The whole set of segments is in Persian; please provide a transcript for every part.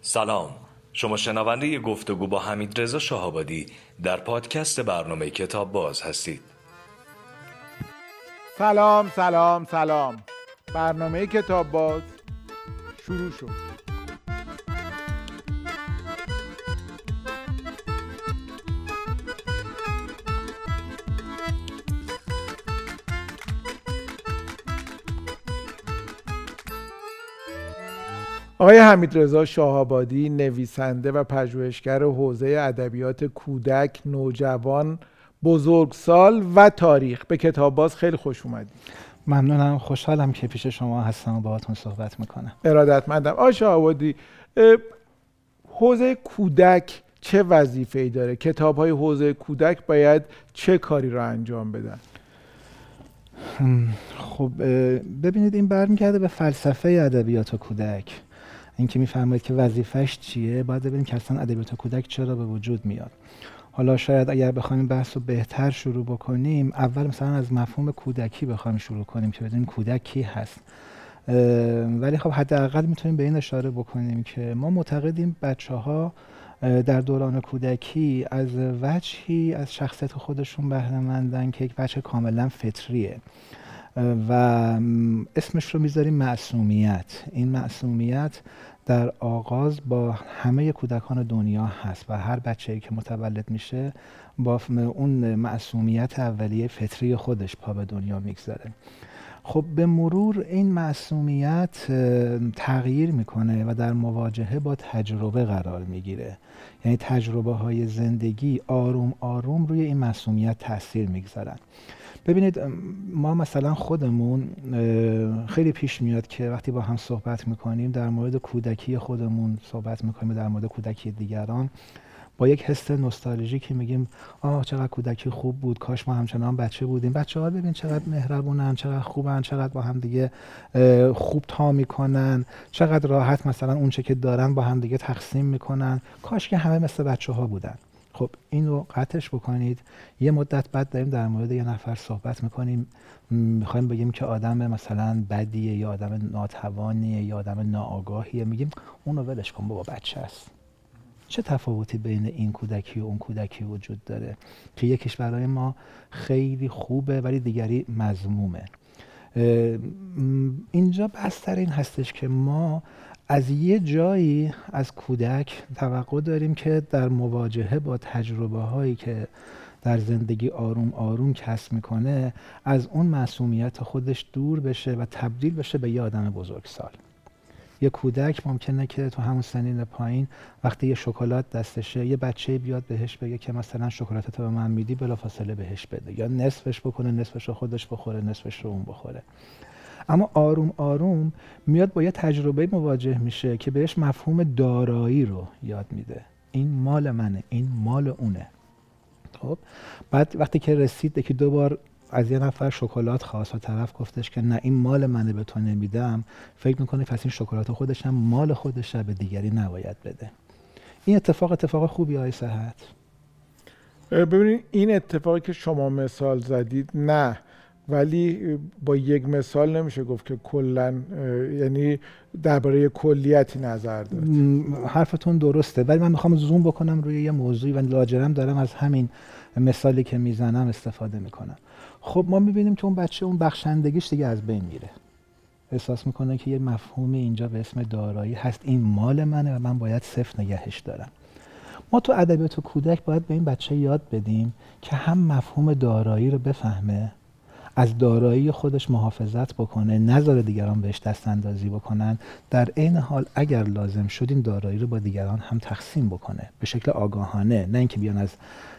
سلام. شما شنونده گفتگو با حمید رضا شهابادی در پادکست برنامه کتاب باز هستید. سلام سلام سلام. برنامه کتاب باز شروع شد. آقای حمید رضا شاهآبادی نویسنده و پژوهشگر حوزه ادبیات کودک، نوجوان، بزرگسال و تاریخ. به کتاب باز خیلی خوش اومدید. ممنونم. خوشحالم که پیش شما هستم و باهاتون صحبت می‌کنم. ارادتمندم. آقای شاهآبادی حوزه کودک چه وظیفه ای داره؟ کتاب های حوزه کودک باید چه کاری را انجام بدن؟ خب ببینید این برمیگرده به فلسفه ادبیات کودک. اینکه میفرمایید که وظیفش چیه باید ببینیم که اصلا ادبیات کودک چرا به وجود میاد. حالا شاید اگر بخوایم بحث رو بهتر شروع بکنیم اول مثلا از مفهوم کودکی بخوایم شروع کنیم که بدونیم کودک کی هست. ولی خب حداقل می‌تونیم به این اشاره بکنیم که ما معتقدیم بچه ها در دوران کودکی از وجهی از شخصیت خودشون بهره که یک وجه کاملا فطریه. و اسمش رو می‌ذاریم معصومیت. این معصومیت در آغاز با همه کودکان دنیا هست و هر بچه که متولد میشه با اون معصومیت اولیه فطری خودش پا به دنیا می‌گذاره. خب به مرور این معصومیت تغییر می‌کنه و در مواجهه با تجربه قرار می‌گیره. یعنی تجربه های زندگی آروم آروم روی این معصومیت تاثیر می‌گذارن. ببینید ما مثلا خودمون خیلی پیش میاد که وقتی با هم صحبت می‌کنیم در مورد کودکی خودمون صحبت می‌کنیم در مورد کودکی دیگران با یک حس نوستالژی میگیم آه چقدر کودکی خوب بود کاش ما همچنان بچه بودیم. بچه ها ببین چقدر مهربونن چقدر خوبن چقدر با هم دیگه خوب تا می‌کنن چقدر راحت مثلا اونچه که دارن با هم دیگه تقسیم می‌کنن. کاش که همه مثل بچه ها بودن. خب این رو قطعش بکنید. یه مدت بعد داریم در مورد یه نفر صحبت می‌کنیم. می‌خوایم بگیم که آدم مثلا بدیه یا آدم ناتوانیه یا آدم ناآگاهیه. میگیم اونو ولش کن بابا بچه است. چه تفاوتی بین این کودکی و اون کودکی وجود داره؟ که یکیش برای ما خیلی خوبه ولی دیگری مزمومه اینجا بستر این هستش که ما از یه جایی از کودک توقع داریم که در مواجهه با تجربه هایی که در زندگی آروم آروم کسب می‌کنه از اون معصومیت خودش دور بشه و تبدیل بشه به یه آدم بزرگسال. یه کودک ممکنه که تو همون سنین پایین وقتی یه شکلات دستشه یه بچه بیاد بهش بگه که مثلا شکلاتت به من میدی بلافاصله بهش بده. یا نصفش بکنه نصفش رو خودش بخوره نصفش رو اون بخوره. اما آروم آروم میاد با یه تجربه مواجه میشه که بهش مفهوم دارایی رو یاد میده. این مال منه این مال اونه. خب بعد وقتی که رسید که دو بار از یه نفر شکلات خواست. و طرف گفتش که نه این مال منه به تو نمیدم. فکر می‌کنه پس این شکلات خودش هم مال خودش به دیگری نباید بده. این اتفاق اتفاق خوبی های صحت. ببینید این اتفاقی که شما مثال زدید نه. ولی با یک مثال نمیشه گفت که کلا یعنی درباره کلیتی نظر داد. حرفتون درسته. ولی من می‌خوام زوم بکنم روی یه موضوعی و لاجرم دارم از همین مثالی که می‌زنم استفاده می‌کنم. خب ما می‌بینیم که اون بچه اون بخشندگیش دیگه از بین میره. احساس می‌کنه که یه مفهومی اینجا به اسم دارایی هست. این مال منه و من باید صفر نگهش دارم. ما تو ادبیات کودک باید به این بچه یاد بدیم که هم مفهوم دارایی رو بفهمه از دارایی خودش محافظت بکنه نذاره دیگران بهش دست اندازی بکنن. در عین حال اگر لازم شد این دارایی رو با دیگران هم تقسیم بکنه به شکل آگاهانه نه اینکه بیان از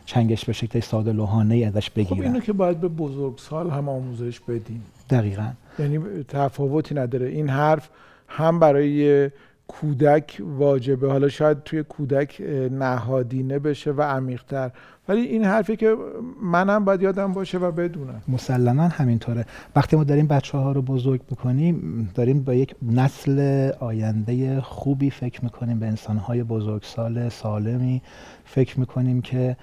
چنگش به شکل ساده لوحانه ازش بگیرن. خب اینو که باید به بزرگسال هم آموزش بدیم. دقیقا. یعنی تفاوتی نداره. این حرف هم برای کودک واجبه. حالا شاید توی کودک نهادینه بشه و عمیقتر. ولی این حرفی که منم باید یادم باشه و بدونم. مسلما همینطوره. وقتی ما داریم بچه ها رو بزرگ می‌کنیم داریم با یک نسل آینده خوبی فکر می‌کنیم به انسان های بزرگسال سالمی فکر می‌کنیم که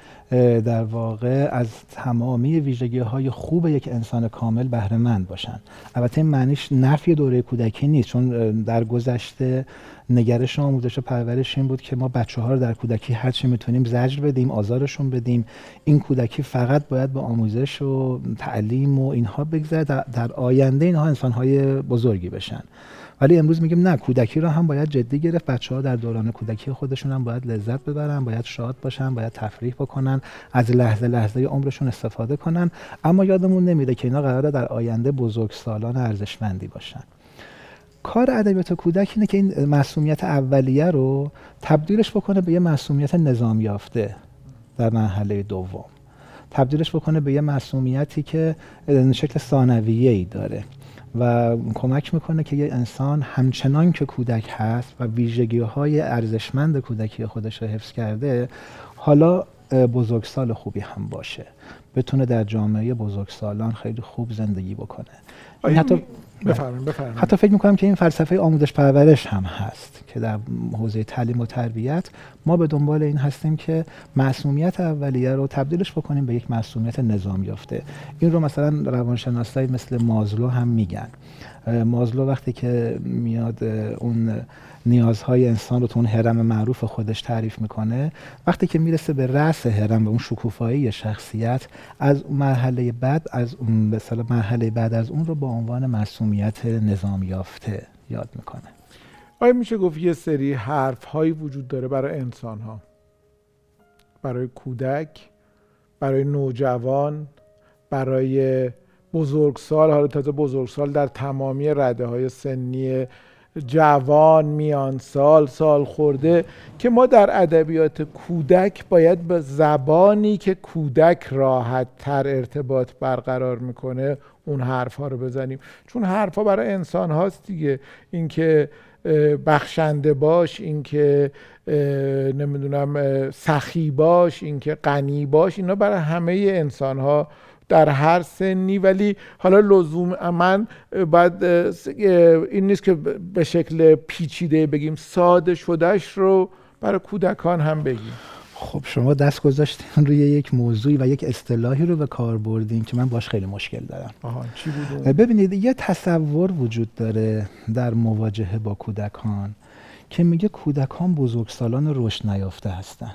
در واقع از تمامی ویژگی های خوب یک انسان کامل بهره مند باشن. البته این معنیش نفی دوره کودکی نیست چون در گذشته نگرش آموزش و پرورش این بود که ما بچه ها رو در کودکی هر چی می‌تونیم زجر بدیم آزارشون بدیم. این کودکی فقط باید به آموزش و تعلیم و اینها بگذره در, آینده اینها انسان های بزرگی بشن. ولی امروز میگیم نه کودکی رو هم باید جدی گرفت. بچه ها در دوران کودکی خودشون هم باید لذت ببرن باید شاد باشن باید تفریح بکنن از لحظه لحظه عمرشون استفاده کنن. اما یادمون نمیره که اینا قراره در آینده بزرگسالان ارزشمندی باشن. کار ادبیات کودک اینه که این مسئولیت اولیه رو تبدیلش بکنه به یه مسئولیت نظام یافته در مرحله دوم. تبدیلش بکنه به یه مسئولیتی که شکل ثانویه ای داره و کمک می‌کنه که یه انسان همچنان که کودک هست و ویژگی های ارزشمند کودکی خودش رو حفظ کرده حالا بزرگسال خوبی هم باشه. بتونه در جامعه بزرگسالان خیلی خوب زندگی بکنه. حتی بفرمین بفرمین. حتی فکر می‌کنم که این فلسفه آموزش پرورش هم هست که در حوزه تعلیم و تربیت ما به دنبال این هستیم که معصومیت اولیه رو تبدیلش بکنیم به یک معصومیت نظام یافته. این رو مثلا روانشناسایی مثل مازلو هم میگن. مازلو وقتی که میاد اون نیازهای انسان رو تو اون هرم معروف خودش تعریف می‌کنه. وقتی که می‌رسه به رأس هرم به اون شکوفایی شخصیت از مرحله بعد از اون به مرحله بعد از اون رو با عنوان مسئولیت نظام یافته یاد می‌کنه. آیا میشه گفت یه سری حرف هایی وجود داره برای انسان ها برای کودک برای نوجوان برای بزرگسال؟ حالا تازه بزرگسال در تمامی رده های سنی جوان میان سال سال خورده که ما در ادبیات کودک باید به زبانی که کودک راحت تر ارتباط برقرار می‌کنه اون حرف ها رو بزنیم. چون حرف برای انسان هاست دیگه. اینکه بخشنده باش اینکه نمی‌دونم سخی باش اینکه غنی باش اینا برای همه انسان ها در هر سنی ولی حالا لزوم من بعد این نیست که به شکل پیچیده بگیم ساده شدهش رو برای کودکان هم بگیم. خب شما دست گذاشتین روی یک موضوعی و یک اصطلاحی رو به کار بردین که من باش خیلی مشکل دارم. آها چی بود؟ ببینید یه تصور وجود داره در مواجهه با کودکان که میگه کودکان بزرگسالان رشد نیافته هستن.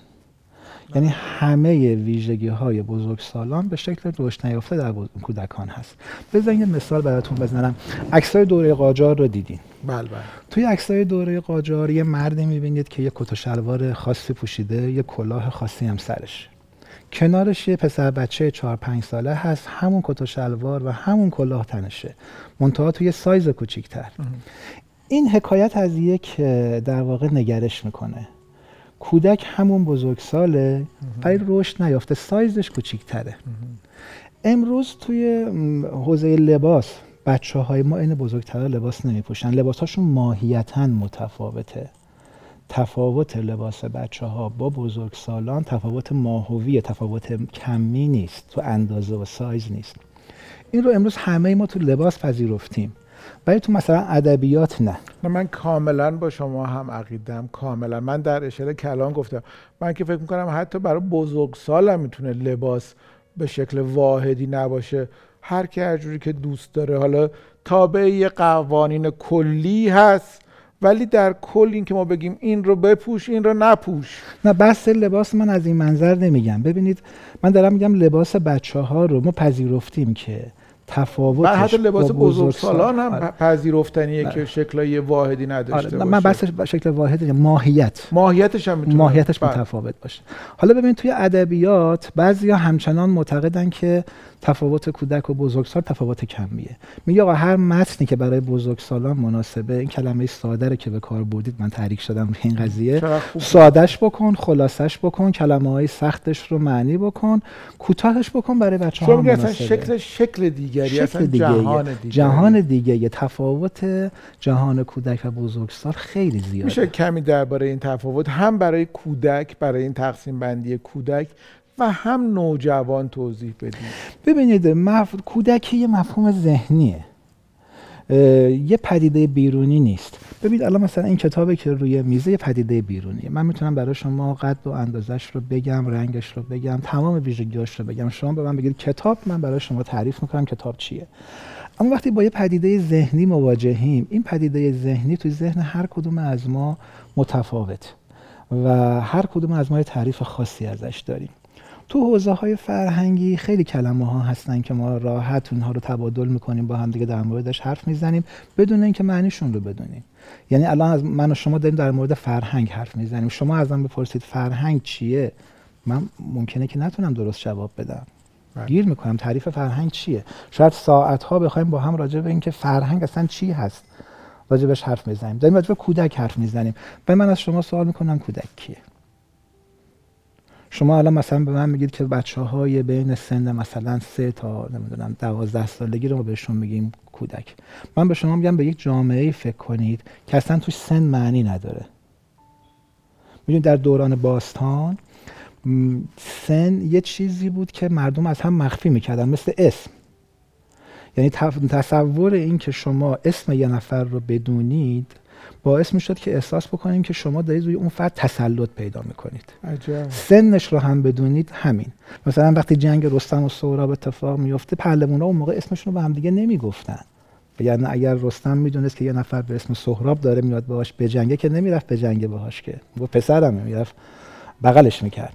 یعنی همه ویژگی های بزرگسالان به شکل رشد نیافته در کودکان هست. بزنید یه مثال براتون بزنم. عکسای دوره قاجار رو دیدین؟ بله بله. توی عکسای دوره قاجار یه مردی می‌بینید که یه کت و شلوار خاصی پوشیده یه کلاه خاصی هم سرش. کنارش یه پسر بچه 4 5 ساله هست همون کت و شلوار و همون کلاه تنشه. منتها توی سایز کوچیک‌تر. این حکایت از یک در واقع نگرش می‌کنه. کودک همون بزرگساله ولی رشد نیافته سایزش کوچیکتره. امروز توی حوزه لباس بچه های ما این بزرگتر لباس نمی پوشن لباس هاشون ماهیتا متفاوته. تفاوت لباس بچه ها با بزرگسالان تفاوت ماهوی تفاوت کمی نیست. تو اندازه و سایز نیست. این رو امروز همه ما تو لباس پذیرفتیم. ولی تو مثلا ادبیات نه. من کاملا با شما هم عقیدم کاملا. من در اشاره کلام گفتم. من که فکر می‌کنم حتی برای بزرگسال می‌تونه لباس به شکل واحدی نباشه. هر کی هر جوری که دوست داره. حالا تابع قوانین کلی هست ولی در کل این که ما بگیم این رو بپوش این رو نپوش. نه بحث لباس من از این منظر نمیگم. ببینید من دارم میگم لباس بچه ها رو ما پذیرفتیم که تفاوت حتی لباس بزرگسالان هم آره. پذیرفتنیه آره. که شکلای واحدی نداشته آره. من بحث شکل واحد ماهیت ماهیتش هم می‌تونه ماهیتش بله. متفاوت باشه حالا ببین توی ادبیات بعضیا همچنان معتقدن که تفاوت کودک و بزرگسال تفاوت کمیه میگه آقا هر متنی که برای بزرگسالان مناسبه این کلمه ساده رو که به کار بردید من تحریک شدم روی این قضیه سادهش بکن خلاصش بکن کلمه های سختش رو معنی بکن کوتاهش بکن برای بچه ها مناسبه شکل شکل دیگری شکل دیگه جهان دیگه جهان دیگه تفاوت جهان کودک و بزرگسال خیلی زیاده. میشه کمی درباره این تفاوت هم برای کودک برای این تقسیم بندی کودک و هم نوجوان توضیح بدید ببینید مف... کودکی یه مفهوم ذهنیه. یه پدیده بیرونی نیست. ببینید الان مثلا این کتابی که روی میزه یه پدیده بیرونیه. من می‌تونم برای شما قد و اندازش رو بگم رنگش رو بگم تمام ویژگیاش رو بگم. شما به من بگید کتاب من برای شما تعریف می‌کنم کتاب چیه. اما وقتی با یه پدیده ذهنی مواجهیم این پدیده ذهنی توی ذهن هر کدوم از ما متفاوت و هر کدوم از ما یه تعریف خاصی ازش داریم. تو حوزه های فرهنگی خیلی کلمه ها هستن که ما راحت اونها رو تبادل می‌کنیم با هم دیگه در موردش حرف می‌زنیم بدون اینکه معنیشون رو بدونیم. یعنی الان از من و شما داریم در مورد فرهنگ حرف می‌زنیم. شما ازم بپرسید فرهنگ چیه؟ من ممکنه که نتونم درست جواب بدم. بله. گیر می‌کنم. تعریف فرهنگ چیه؟ شاید ساعت ها بخوایم با هم راجع به اینکه فرهنگ اصلا چی هست راجبش حرف می‌زنیم. داریم راجع به کودک حرف می‌زنیم. و من از شما سوال می‌کنم کودک کیه؟ شما الان مثلا به من میگید که بچه های بین سن مثلا سه تا نمی‌دونم دوازده سالگی رو ما بهشون میگیم کودک. من به شما میگم به یک جامعه فکر کنید که اصلا توش سن معنی نداره. می‌دونید در دوران باستان سن یه چیزی بود که مردم از هم مخفی می‌کردن مثل اسم. یعنی تصور این که شما اسم یه نفر رو بدونید باعث می‌شد که احساس بکنیم که شما دارید روی اون فرد تسلط پیدا می‌کنید. عجب. سنش رو هم بدونید همین. مثلا وقتی جنگ رستم و سهراب اتفاق میفته پهلوانا اون موقع اسمشون رو به هم دیگه نمی‌گفتن. یعنی اگر رستم می‌دونست که یه نفر به اسم سهراب داره میاد باهاش به جنگه که نمی‌رفت به جنگه باهاش که. و پسرم می‌رفت بغلش می‌کرد.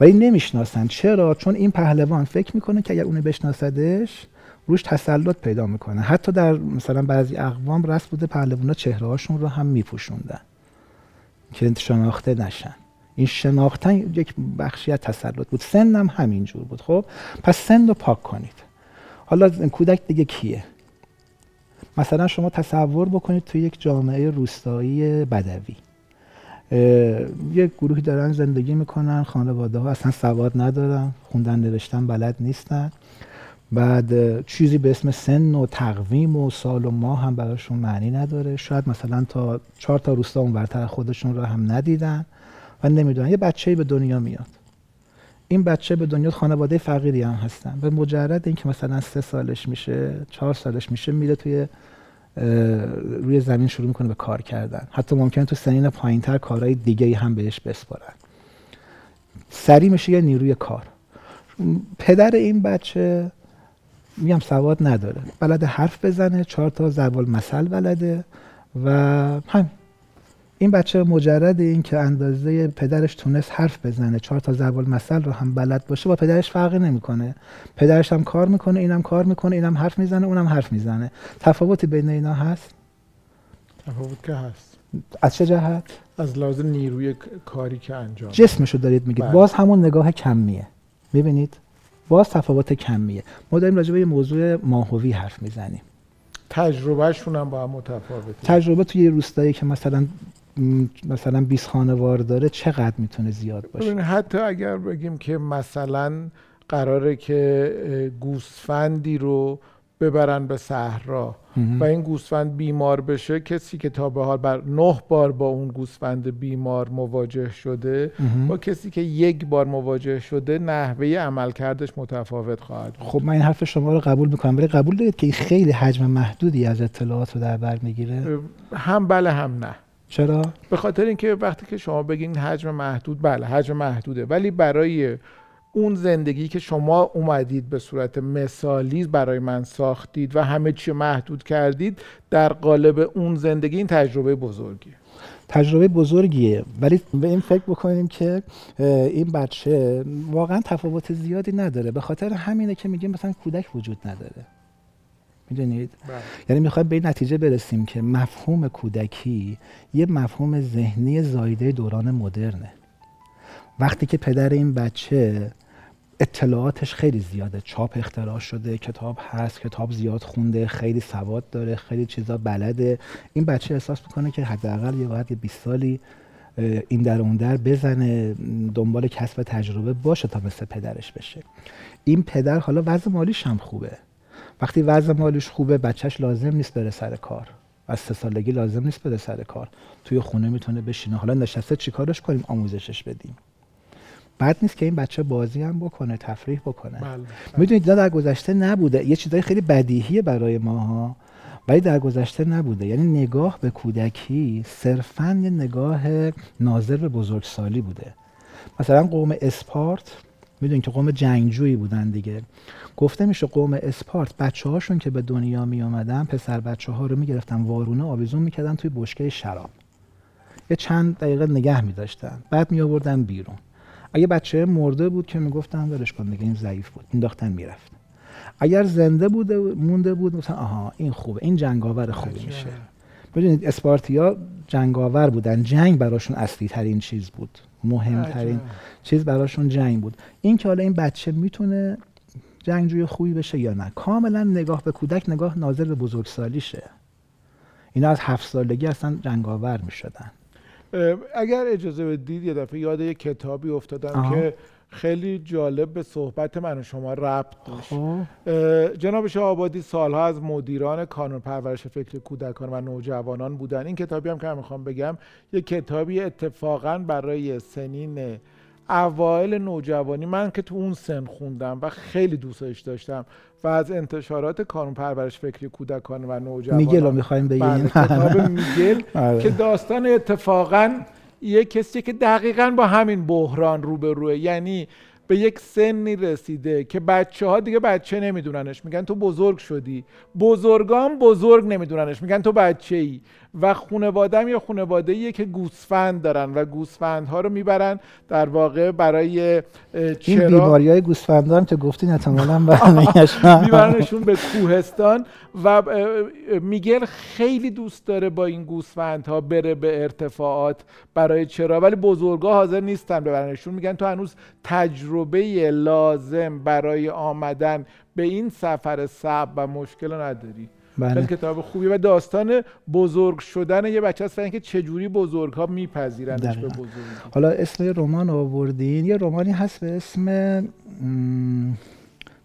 ولی نمی‌شناسن. چرا؟ چون این پهلوان فکر می‌کنه که اگر اونو بشناسدش روش تسلط پیدا می‌کنه. حتی در مثلا بعضی اقوام رسم بوده پهلوانا چهره هاشون رو هم میپوشوندن که شناخته نشن. این شناختن یک بخشی از تسلط بود. سن هم همینجور بود. خب پس سن رو پاک کنید. حالا کودک دیگه کیه؟ مثلا شما تصور بکنید توی یک جامعه روستایی بدوی. یک گروهی دارن زندگی می‌کنن خانواده ها اصلا سواد ندارن خوندن نوشتن بلد نیستن. بعد چیزی به اسم سن و تقویم و سال و ماه هم براشون معنی نداره. شاید مثلا تا چهار تا روستا اون برتر خودشون رو هم ندیدن و نمی‌دونن. یه بچه به دنیا میاد. این بچه به دنیا خانواده فقیری هم هستن. به مجرد اینکه مثلا سه سالش میشه چهار سالش میشه میره توی روی زمین شروع می‌کنه به کار کردن. حتی ممکنه تو سنین پایینتر کارهای دیگه هم بهش بسپارن. سری میشه یه نیروی کار. پدر این بچه میگم سواد نداره. بلده حرف بزنه چهار تا زبال مثل بلده و هم این بچه مجرد این که اندازه پدرش تونست حرف بزنه. چهار تا زبال مثل رو هم بلد باشه با پدرش فرقی نمی‌کنه. پدرش هم کار می‌کنه اینم کار می‌کنه اینم حرف می‌زنه اونم حرف می‌زنه. تفاوتی بین اینا هست؟ تفاوت که هست. از چه جهت؟ از لحاظ نیروی کاری که انجام جسمشو دارید میگید. بله. باز همون نگاه کمیه. می‌بینید؟ باز تفاوت کمیه. ما داریم راجع به یه موضوع ماهوی حرف می‌زنیم. تجربهشون هم با هم متفاوته. تجربه توی یه روستایی که مثلا مثلا 20 خانوار داره چقدر می‌تونه زیاد باشه؟ حتی اگر بگیم که مثلا قراره که گوسفندی رو ببرن به صحرا. و این گوسفند بیمار بشه کسی که تا به حال بر نه بار با اون گوسفند بیمار مواجه شده با کسی که یک بار مواجه شده نحوه عملکردش متفاوت خواهد بود. خب من این حرف شما رو قبول می‌کنم ولی قبول دارید که این خیلی حجم محدودی از اطلاعات رو در بر می‌گیره؟ هم بله هم نه. چرا؟ به خاطر اینکه وقتی که شما بگین حجم محدود بله حجم محدوده ولی برای اون زندگی که شما اومدید به صورت مثالی برای من ساختید و همه چی محدود کردید در قالب اون زندگی این تجربه بزرگیه. تجربه بزرگیه. ولی به این فکر بکنیم که این بچه واقعا تفاوت زیادی نداره. به خاطر همینه که میگیم مثلا کودک وجود نداره. می‌دونید؟ بله. یعنی می‌خوایم به این نتیجه برسیم که مفهوم کودکی یه مفهوم ذهنی زایده دوران مدرنه. وقتی که پدر این بچه اطلاعاتش خیلی زیاده. چاپ اختراع شده کتاب هست کتاب زیاد خونده خیلی سواد داره خیلی چیزا بلده. این بچه احساس می‌کنه که حداقل یه باید یه 20 سالی این در اون در بزنه دنبال کسب تجربه باشه تا مثل پدرش بشه. این پدر حالا وضع مالیش هم خوبه. وقتی وضع مالیش خوبه بچهش لازم نیست بره سر کار. از سه سالگی لازم نیست بره سر کار. توی خونه می‌تونه بشینه. حالا نشسته چیکارش کنیم؟ آموزشش بدیم. بد نیست که این بچه بازی هم بکنه تفریح بکنه. بله. بله. می‌دونید در گذشته نبوده. یه چیزای خیلی بدیهیه برای ماها ولی در گذشته نبوده. یعنی نگاه به کودکی صرفا یه نگاه ناظر به بزرگسالی بوده. مثلا قوم اسپارت می‌دونین که قوم جنگجویی بودن دیگه. گفته میشه قوم اسپارت بچه هاشون که به دنیا می آمدن پسر بچه ها رو می‌گرفتن وارونه آویزون می‌کردن توی بشکه شراب. یه چند دقیقه نگه میداشتن. بعد می آوردن بیرون. اگه بچه مرده بود که می‌گفتن ولش کن دیگه این ضعیف بود مینداختن می‌رفت. اگر زنده بوده مونده بود مثلا آها این خوبه این جنگاور خوبی میشه. ببینید اسپارتیا جنگاور بودن جنگ براشون اصلی ترین چیز بود مهمترین چیز براشون جنگ بود. این که حالا این بچه می‌تونه جنگجوی خوبی بشه یا نه کاملا نگاه به کودک نگاه ناظر به بزرگسالیشه. اینا از هفت سالگی اصلا جنگاور می‌شدن. اگر اجازه بدید یه دفعه یاد یه کتابی افتادم که خیلی جالب به صحبت من و شما ربط داشت. خب. جناب شاه آبادی سالها از مدیران کانون پرورش فکر کودکان و نوجوانان بودن. این کتابی هم که می‌خوام بگم یه کتابی اتفاقا برای سنین اوایل نوجوانی من که تو اون سن خوندم و خیلی دوستش داشتم و از انتشارات کانون پرورش فکری کودکان و نوجوانان میگل رو می‌خوایم بگیم بله، کتاب میگل آره. که داستان اتفاقا یه کسی که دقیقا با همین بحران روبروه. یعنی به یک سنی رسیده که بچه ها دیگه بچه نمیدوننش. میگن تو بزرگ شدی. بزرگان بزرگ نمیدوننش. میگن تو بچه ای و خانوادم یا خانواده ایه که گوسفند دارن و گوسفندها رو می‌برن در واقع برای چرا این بیماری های گوسفند هم که گفتین احتمالاً میبرنشون به کوهستان و میگل خیلی دوست داره با این گوسفندها بره به ارتفاعات برای چرا ولی بزرگا حاضر نیستن ببرنشون. میگن تو هنوز تجربه لازم برای آمدن به این سفر صعب و مشکل نداری. بله. خیلی کتاب خوبی و داستان بزرگ شدن یه بچه است اینکه چجوری بزرگ ها میپذیرندش به بزرگ حالا اسم رمان آوردین. یه رمانی هست به اسم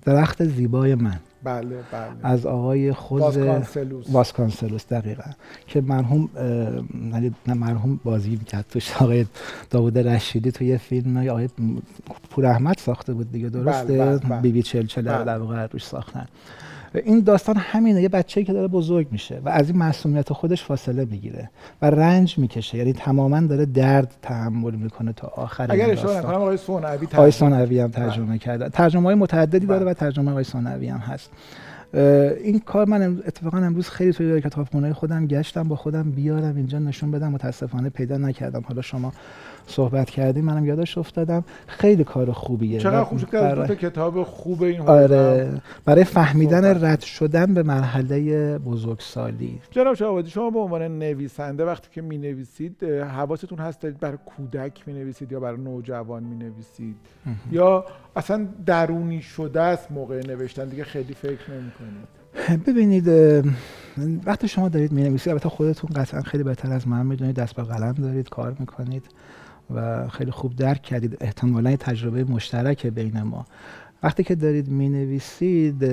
درخت زیبای من. بله بله. از آقای خود واسکانسلوس. واسکانسلوس دقیقا. که مرحوم نه مرحوم بازی می‌کرد. توش آقای داوود رشیدی تو یه فیلم آقای پور احمد ساخته بود دیگه درسته؟ بله بله بله. بی بی چل چل بله. در واقع روش ساختن. این داستان همینه یه بچه‌ای که داره بزرگ میشه و از این معصومیت خودش فاصله می‌گیره و رنج می‌کشه. یعنی تماما داره درد تحمل می‌کنه تا آخر اگر اشتباه نکنم آقای سونوی آقای هم ترجمه کرده. ترجمه های متعددی داره و ترجمه آقای سونوی هم هست. این کار من اتفاقا امروز خیلی توی کتابخونه خودم گشتم با خودم بیارم اینجا نشون بدم متاسفانه پیدا نکردم. حالا شما صحبت کردیم منم یادش افتادم. خیلی کار خوبیه. چقدر خوب برای... کتاب خوب این آره. برای فهمیدن رد شدن به مرحله بزرگسالی. جناب شاهوادی شما به عنوان نویسنده وقتی که می نویسید حواستون هست دارید برای کودک می نویسید یا برای نوجوان می نویسید یا اصلا درونی شده است موقع نوشتن؟ دیگه خیلی فکر نمی کنید ببینید وقتی شما دارید می نویسید البته خودتون قطعا خیلی بهتر از من می‌دونید دست به قلم دارید کار می‌کنید. و خیلی خوب درک کردید. احتمالا تجربه مشترک بین ما. وقتی که دارید می نویسید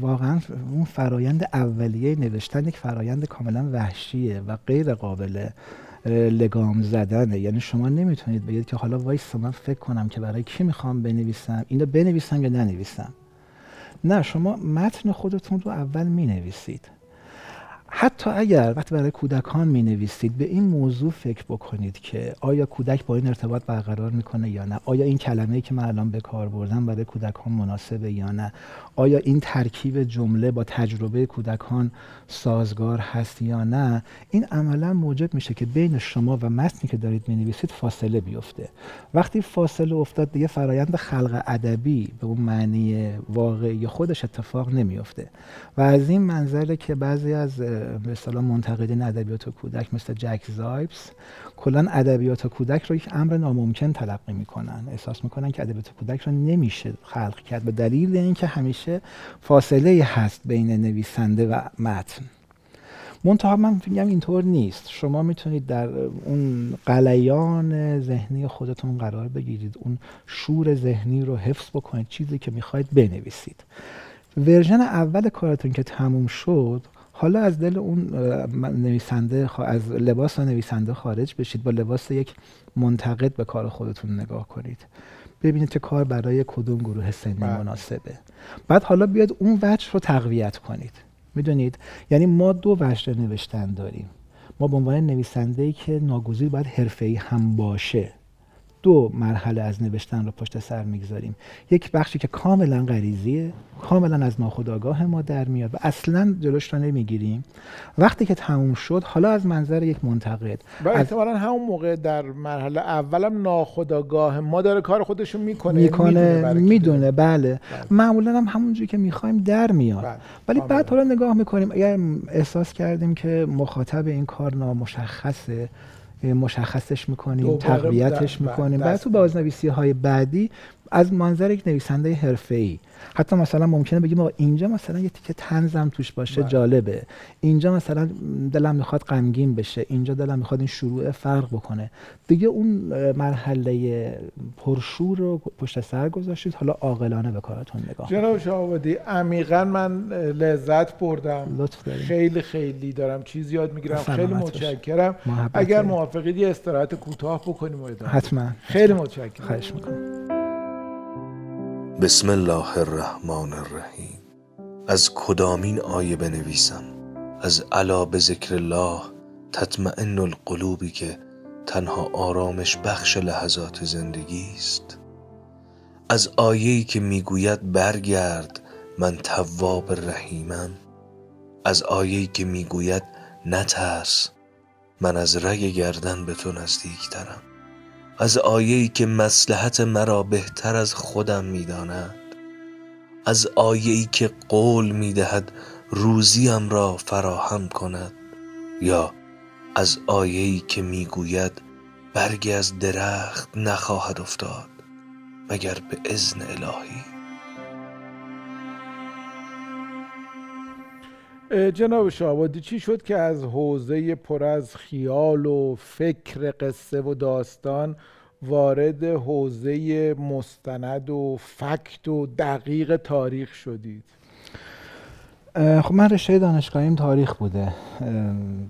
واقعا اون فرایند اولیه نوشتن یک فرایند کاملا وحشیه و غیر قابل لگام زدنه. یعنی شما نمی‌تونید بگید که حالا وایس من فکر کنم که برای کی می‌خوام بنویسم اینو بنویسم یا ننویسم. نه شما متن خودتون رو اول می نویسید حتی اگر وقتی برای کودکان می نویسید به این موضوع فکر بکنید که آیا کودک با این ارتباط برقرار می‌کنه یا نه؟ آیا این کلمه که من الان به کار بردم برای کودکان مناسبه یا نه؟ آیا این ترکیب جمله با تجربه کودکان سازگار هست یا نه؟ این عملا موجب میشه که بین شما و متنی که دارید می نویسید فاصله بیفته. وقتی فاصله افتاد دیگه فرایند خلق ادبی به اون معنی واقعی خودش اتفاق نمیفته و از این منظره که بعضی از به اصطلاح منتقدین ادبیات کودک مثل جک زایبس کلا ادبیات کودک رو یک امر ناممکن تلقی می‌کنن. احساس می‌کنن که ادبیات کودک رو نمیشه خلق کرد به دلیل اینکه همیشه فاصله هست بین نویسنده و متن. منتها من میگم اینطور نیست. شما می‌تونید در اون قلیان ذهنی خودتون قرار بگیرید. اون شور ذهنی رو حفظ بکنید. چیزی که می‌خواید بنویسید. ورژن اول کارتون که تموم شد حالا از دل اون نویسنده از لباس نویسنده خارج بشید با لباس یک منتقد به کار خودتون نگاه کنید. ببینید که کار برای کدوم گروه سنی بله. مناسبه. بعد حالا بیاد اون وجه رو تقویت کنید. می‌دونید؟ یعنی ما دو وجه نوشتن داریم. ما به عنوان نویسنده ای که ناگزیر باید حرفه‌ای هم باشه. دو مرحله از نوشتن رو پشت سر می‌گذاریم. یک بخشی که کاملا غریزیه کاملا از ناخودآگاه ما در میاد و اصلا جلوش رو نمی‌گیریم. وقتی که تموم شد حالا از منظر یک منتقد. و احتمالا همون موقع در مرحله اولم ناخودآگاه ما داره کار خودشون می‌کنه می‌کنه می‌دونه بله. بله. معمولا هم همونجوری که می‌خوایم در میاد. بله. ولی بعد حالا نگاه می‌کنیم. اگر احساس کردیم که مخاطب این کار نامشخصه مشخصش می‌کنیم تقویتش می‌کنیم. بعد تو بازنویسی های بعدی از منظر یک نویسنده حرفه‌ای. حتی مثلا ممکنه بگیم اینجا مثلا یه تیکه تنزم توش باشه بله. جالبه. اینجا مثلا دلم می‌خواد غمگین بشه. اینجا دلم می‌خواد این شروع فرق بکنه. دیگه اون مرحله پرشور رو پشت سر گذاشتید. حالا عاقلانه به کارتون نگاه جناب شاهوادی عمیقا من لذت بردم. لطف داریم. خیلی خیلی دارم. چیز یاد می‌گیرم. خیلی متشکرم. اگر موافقید یه استراحت کوتاه بکنیم و حتما. خیلی متشکرم. خواهش می‌کنم. بسم الله الرحمن الرحیم. از کدامین آیه بنویسم؟ از علا به ذکر الله تطمئن القلوبی که تنها آرامش بخش لحظات زندگی است. از آیه‌ای که می‌گوید برگرد من تواب رحیمم از آیه‌ای که می‌گوید نترس من از رگ گردن به تو نزدیکترم. از آیه‌ای که مسلحت مرا بهتر از خودم می‌داند از آیه‌ای که قول می‌دهد روزیم را فراهم کند یا از آیه‌ای که می‌گوید برگی از درخت نخواهد افتاد مگر به اذن الهی؟ جناب شاهبادی چی شد که از حوزه پر از خیال و فکر قصه و داستان وارد حوزه مستند و فکت و دقیق تاریخ شدید؟ خب من رشته دانشگاهیم تاریخ بوده.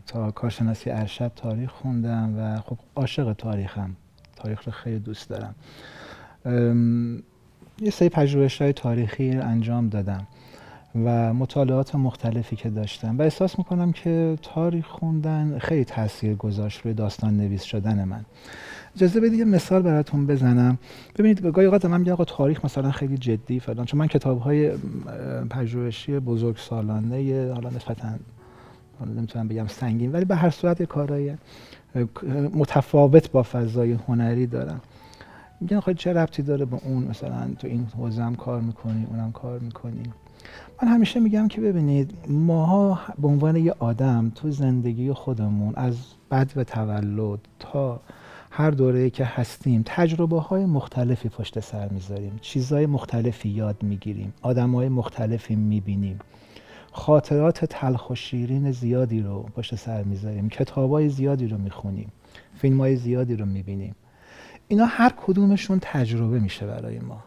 تا کارشناسی ارشد تاریخ خوندم و خب عاشق تاریخم. تاریخ رو خیلی دوست دارم. یه سری پژوهش های تاریخی انجام دادم. و مطالعات مختلفی که داشتم و احساس می‌کنم که تاریخ خوندن خیلی تاثیر گذاشت روی داستان نویس شدن من. اجازه بدید یه مثال براتون بزنم. ببینید گاهی اوقات من میگم آقا تاریخ مثلا خیلی جدی فلان. چون من کتاب های پژوهشی بزرگ سالانه حالا نسبتا نمی‌تونم بگم سنگین ولی به هر صورت کارهای متفاوت با فضای هنری دارم. میگن خواهی چه ربطی داره به اون؟ مثلا تو این حوزه هم کار می‌کنی اونم کار می‌کنی. من همیشه میگم که ببینید ماها به عنوان یه آدم تو زندگی خودمون از بد و تولد تا هر دوره که هستیم تجربه های مختلفی پشت سر می‌ذاریم چیزهای مختلفی یاد می‌گیریم آدم های مختلفی می‌بینیم. خاطرات تلخ و شیرین زیادی رو پشت سر می‌ذاریم کتاب های زیادی رو می‌خونیم فیلم های زیادی رو می‌بینیم. اینا هر کدومشون تجربه میشه برای ما.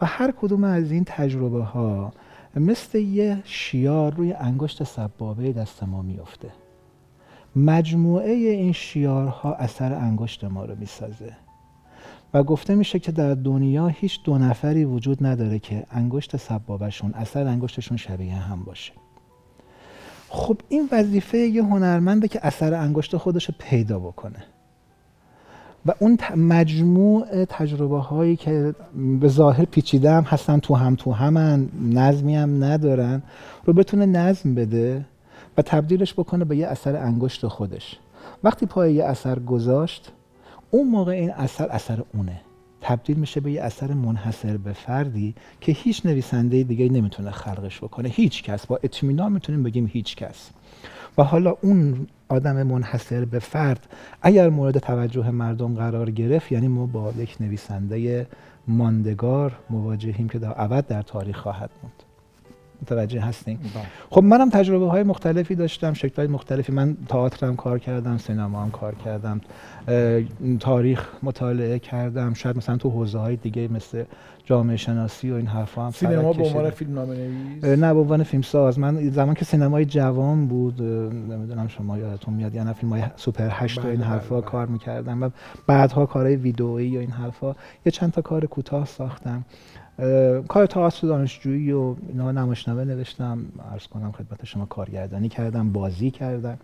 و هر کدوم از این تجربه ها مثل یه شیار روی انگشت سبابه دست ما میفته مجموعه این شیارها اثر انگشت ما رو می‌سازه. و گفته میشه که در دنیا هیچ دو نفری وجود نداره که انگشت سبابشون اثر انگشتشون شبیه هم باشه. خب این وظیفه یه هنرمنده که اثر انگشت خودش رو پیدا بکنه. و اون مجموع تجربه هایی که به ظاهر پیچیده هم هستن تو هم تو همن نظمی هم ندارن رو بتونه نظم بده و تبدیلش بکنه به یه اثر انگشت خودش. وقتی پای یه اثر گذاشت اون موقع این اثر اثر اونه. تبدیل میشه به یه اثر منحصر به فردی که هیچ نویسنده دیگه نمی‌تونه خلقش بکنه. هیچ کس. با اطمینان می‌تونیم بگیم هیچ کس. و حالا اون آدم منحصر به فرد اگر مورد توجه مردم قرار گرفت یعنی ما با یک نویسنده ماندگار مواجهیم که در ابد در تاریخ خواهد موند. متوجه هستیم. بله. خب منم تجربه های مختلفی داشتم شکل های مختلفی. من تئاتر کار کردم سینما هم کار کردم. تاریخ مطالعه کردم. شاید مثلا تو حوزه های دیگه مثل جامعه شناسی و این حرفا هم سینما به عنوان فیلم نام نویس نه به عنوان فیلم ساز من زمان که سینمای جوان بود نمی‌دونم شما یادتون میاد یا نه فیلم های سوپر هشت و این بله، حرفا بله، کار می‌کردم. و بعدها کارهای ویدئویی و این حرفا یه چند تا کار کوتاه ساختم. کار تئاتر دانشجویی و اینا نمایشنامه نوشتم. عرض کنم خدمت شما کارگردانی کردم بازی کردم.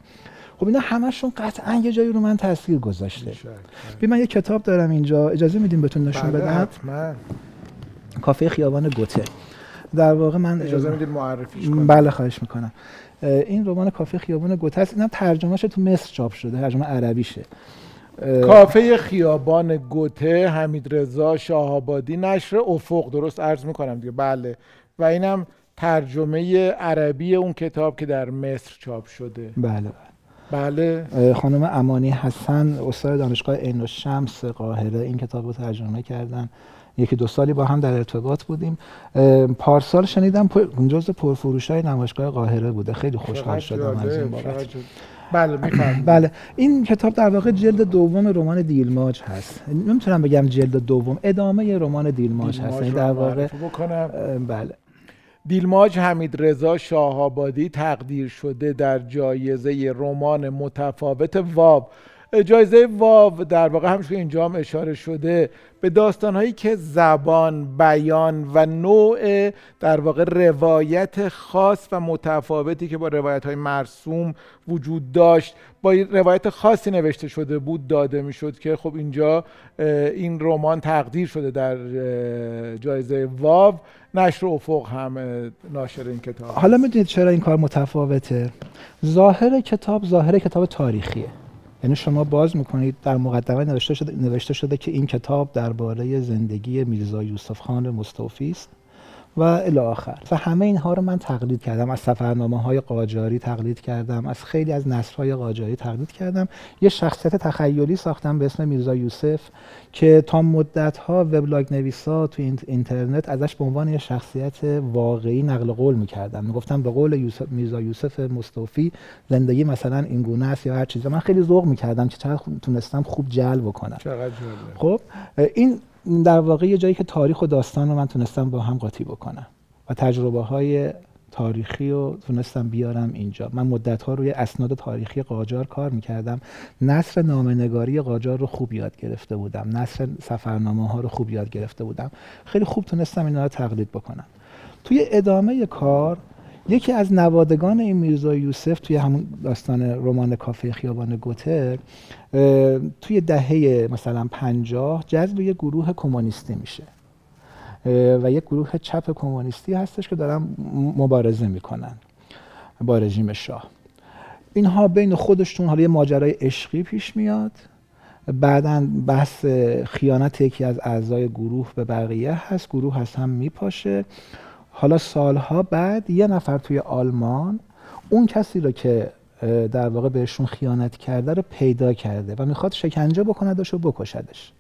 خب اینا همشون قطعا یه جایی رو من تاثیر گذاشته. ببین من یه کتاب دارم اینجا. اجازه میدیم بهتون نشون بله، بدم؟ کافه خیابان گوته. در واقع من اجازه می‌دید معرفیش کنم؟ بله خواهش می‌کنم. این رمان کافه خیابان گوته است. اینم ترجمهش تو مصر چاپ شده ترجمه عربیشه. کافه خیابان گوته حمید رضا شاهآبادی نشر افق. درست عرض می‌کنم دیگه. بله. و اینم ترجمه عربی اون کتاب که در مصر چاپ شده. بله. بله. خانم امانی حسن استاد دانشگاه عین الشمس قاهره. این کتاب رو ترجمه کردن. یکی دو سالی با هم در ارتباط بودیم. پارسال شنیدم جزء پرفروش های نمایشگاه قاهره بوده. خیلی خوشحال شدم از این بابت. بله بله. این کتاب در واقع جلد دوم رمان دیلماج هست. نمی‌تونم بگم جلد دوم ادامه رمان دیلماج, هست. یعنی در واقع بله. دیلماج حمید رضا شاهآبادی تقدیر شده در جایزه رمان متفاوت واب جایزه واو در واقع همش اینجا هم اشاره شده به داستانهایی که زبان بیان و نوع در واقع روایت خاص و متفاوتی که با روایت های مرسوم وجود داشت با روایت خاصی نوشته شده بود داده می‌شد که خب اینجا این رمان تقدیر شده در جایزه واو. نشر افق هم ناشر این کتاب حالا می‌دونید چرا این کار متفاوته؟ ظاهر کتاب ظاهر کتاب تاریخیه. یعنی شما باز می‌کنید در مقدمه نوشته شده, نوشته شده که این کتاب درباره زندگی میرزا یوسف خان مستوفی است. و الی آخر. و همه اینها رو من تقلید کردم. از سفرنامه های قاجاری تقلید کردم. از خیلی از نصر های قاجاری تقلید کردم. یه شخصیت تخیلی ساختم به اسم میرزا یوسف که تا مدت ها وبلاگ نویسا تو اینترنت ازش به عنوان یه شخصیت واقعی نقل قول می‌کردم. می‌گفتم به قول یوسف میرزا یوسف مستوفی زندگی مثلا این گونه است یا هر چیزی. من خیلی ذوق می‌کردم که چقدر تونستم خوب جلب کنم خب این در واقع یه جایی که تاریخ و داستان رو من تونستم با هم قاطی بکنم و تجربه های تاریخی رو تونستم بیارم اینجا. من مدت ها روی اسناد تاریخی قاجار کار می‌کردم. نصر نامنگاری قاجار رو خوب یاد گرفته بودم. نصر سفرنامه ها رو خوب یاد گرفته بودم. خیلی خوب تونستم اینا رو تقلید بکنم. توی ادامه کار یکی از نوادگان این میرزا یوسف توی همون داستان رمان کافه خیابان گوته توی دهه مثلا پنجاه جذب یه گروه کمونیستی میشه. و یک گروه چپ کمونیستی هستش که دارن مبارزه می‌کنن با رژیم شاه. اینها بین خودشون حالا یه ماجرای عشقی پیش میاد. بعدا بحث خیانت یکی از اعضای گروه به بقیه هست. گروه هست هم میپاشه. حالا سالها بعد یه نفر توی آلمان اون کسی رو که در واقع بهشون خیانت کرده رو پیدا کرده و می‌خواد شکنجه بکندش و بکشدش.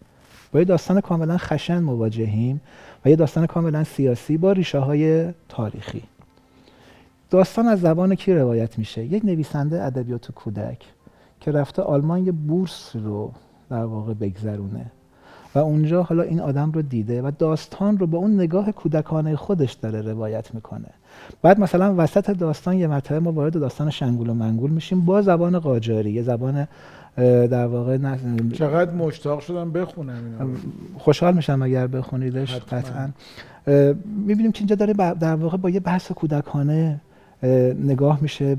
با یه داستان کاملا خشن مواجهیم و یه داستان کاملا سیاسی با ریشه های تاریخی. داستان از زبان کی روایت میشه؟ یک نویسنده ادبیات کودک که رفته آلمان یه بورس رو در واقع بگذرونه. و اونجا حالا این آدم رو دیده و داستان رو با اون نگاه کودکانه خودش داره روایت می‌کنه. بعد مثلا وسط داستان یه مرتبه ما وارد داستان شنگول و منگول میشیم با زبان قاجاری یه زبان در واقع چقدر مشتاق شدم بخونم اینا خوشحال میشم اگر بخونیدش قطعا. می‌بینیم که اینجا داره در واقع با یه بحث کودکانه نگاه میشه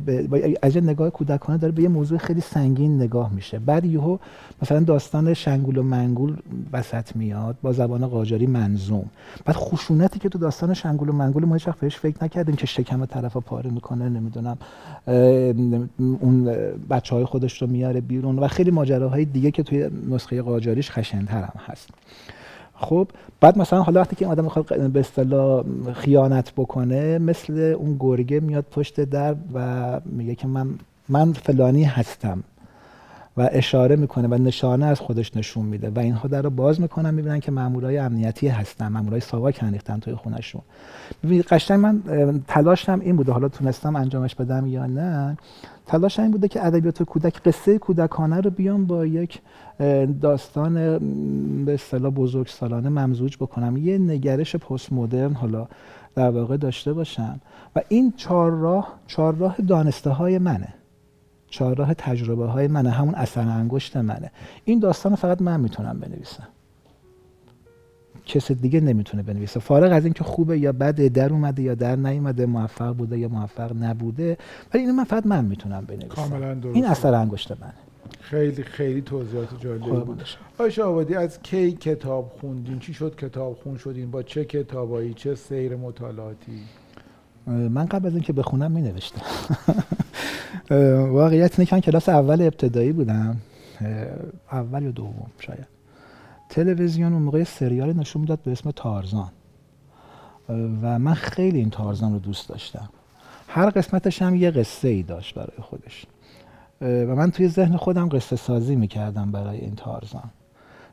از نگاه کودکانه داره به یه موضوع خیلی سنگین نگاه میشه. بعد یهو مثلا داستان شنگول و منگول وسط میاد با زبان قاجاری منظوم. بعد خشونتی که تو داستان شنگول و منگول ما هیچ بهش فکر نکردیم که شکم طرف پاره می‌کنه نمی‌دونم اون بچه های خودش رو میاره بیرون و خیلی ماجراهای دیگه که توی نسخه قاجاریش خشنتر هم هست. خب بعد مثلا حالا وقتی که این آدم می‌خواد به اصطلاح خیانت بکنه مثل اون گرگه میاد پشت در و میگه که من من فلانی هستم و اشاره می‌کنه و نشانه از خودش نشون میده و اینها در رو باز می‌کنن می‌بینن که مامورای امنیتی هستن مامورای ساواک هنریختن توی خونشون ببینید قشنگ من تلاشم این بوده حالا تونستم انجامش بدم یا نه تلاش این بوده که ادبیات کودک قصه کودکانه رو بیام با یک داستان به اصطلاح بزرگ سالانه ممزوج بکنم. یه نگرش پست مدرن حالا در واقع داشته باشم. و این چهار راه چهار راه دانسته های منه. چهار راه تجربه های منه. همون اثر انگشت منه. این داستان فقط من می‌تونم بنویسم. کس دیگه نمی‌تونه بنویسه. فارغ از اینکه خوبه یا بده در اومده یا در نیومده موفق بوده یا موفق نبوده ولی اینو من فقط من می‌تونم بنویسم. کاملا درست این اثر انگشت منه. خیلی خیلی توضیحات جالبی بود. آیشه آبادی از کی کتاب خوندین؟ چی شد کتاب خون شدین؟ با چه کتابایی؟ چه سیر مطالعاتی؟ من قبل از اینکه بخونم می نوشتم واقعیت اینه که من کلاس اول ابتدایی بودم. اول یا دوم شاید. تلویزیون اون موقع سریال نشون می‌داد به اسم تارزان. و من خیلی این تارزان رو دوست داشتم. هر قسمتش هم یه قصه ای داشت برای خودش. و من توی ذهن خودم قصه سازی می‌کردم برای این تارزان.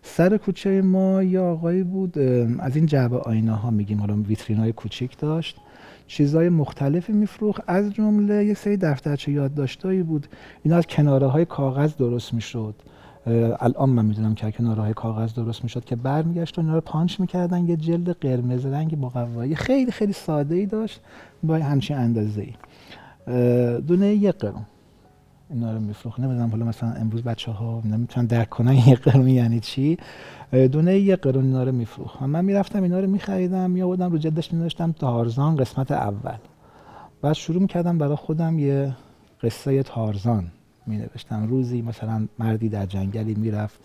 سر کوچه ما یه آقایی بود از این جعبه آینه ها میگیم حالا ویترین های کوچیک داشت. چیزهای مختلفی میفروخت. از جمله یه سری دفترچه یادداشتایی بود. اینا از کناره های کاغذ درست می‌شد. الان من می‌دونم که کناره های کاغذ درست می‌شد که برمیگشت و اینا رو پانچ می‌کردن یه جلد قرمز رنگ مقوایی. خیلی خیلی ساده ای داشت با همچین اندازه ای دونه یک قرون. اینا رو میفروخت. نمی‌دونم حالا مثلا امروز بچه ها نمی‌تونن درک کنن یک قرون یعنی چی. دونه یک قرون اینا رو میفروخت. من می‌رفتم اینا رو میخریدم میآوردم رو جلدش مینوشتم تارزان قسمت اول. بعد شروع می‌کردم برای خودم یه قصه تارزان. می نوشتم روزی مثلا مردی در جنگلی می‌رفت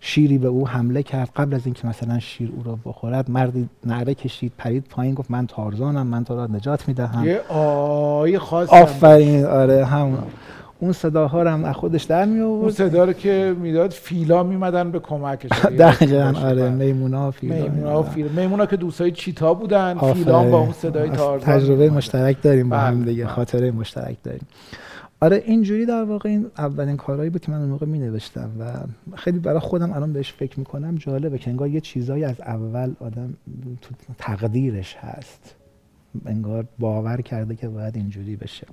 شیری به او حمله کرد. قبل از اینکه مثلا شیر او را بخورد مردی نعره کشید پرید پایین گفت من تارزانم من تو را نجات می‌دهم. یه آی خاص آفرین. آره همون. اون صداها رو هم از خودش در می اون آورد صدا رو که می‌داد فیلا میمدن به کمکش دقیقا آره. میمونا فیلا میمونا و فیل میمونا که دوستای چیتا بودن. فیلا هم با اون صدای تارزان تجربه. مشترک داریم با هم بله، دیگه بله. خاطره مشترک داریم. آره اینجوری در واقع این اولین کارهایی بود که من اون موقع می نوشتم و خیلی برای خودم الان بهش فکر می‌کنم جالبه که انگار یه چیزایی از اول آدم تو تقدیرش هست. انگار باور کرده که باید اینجوری بشه.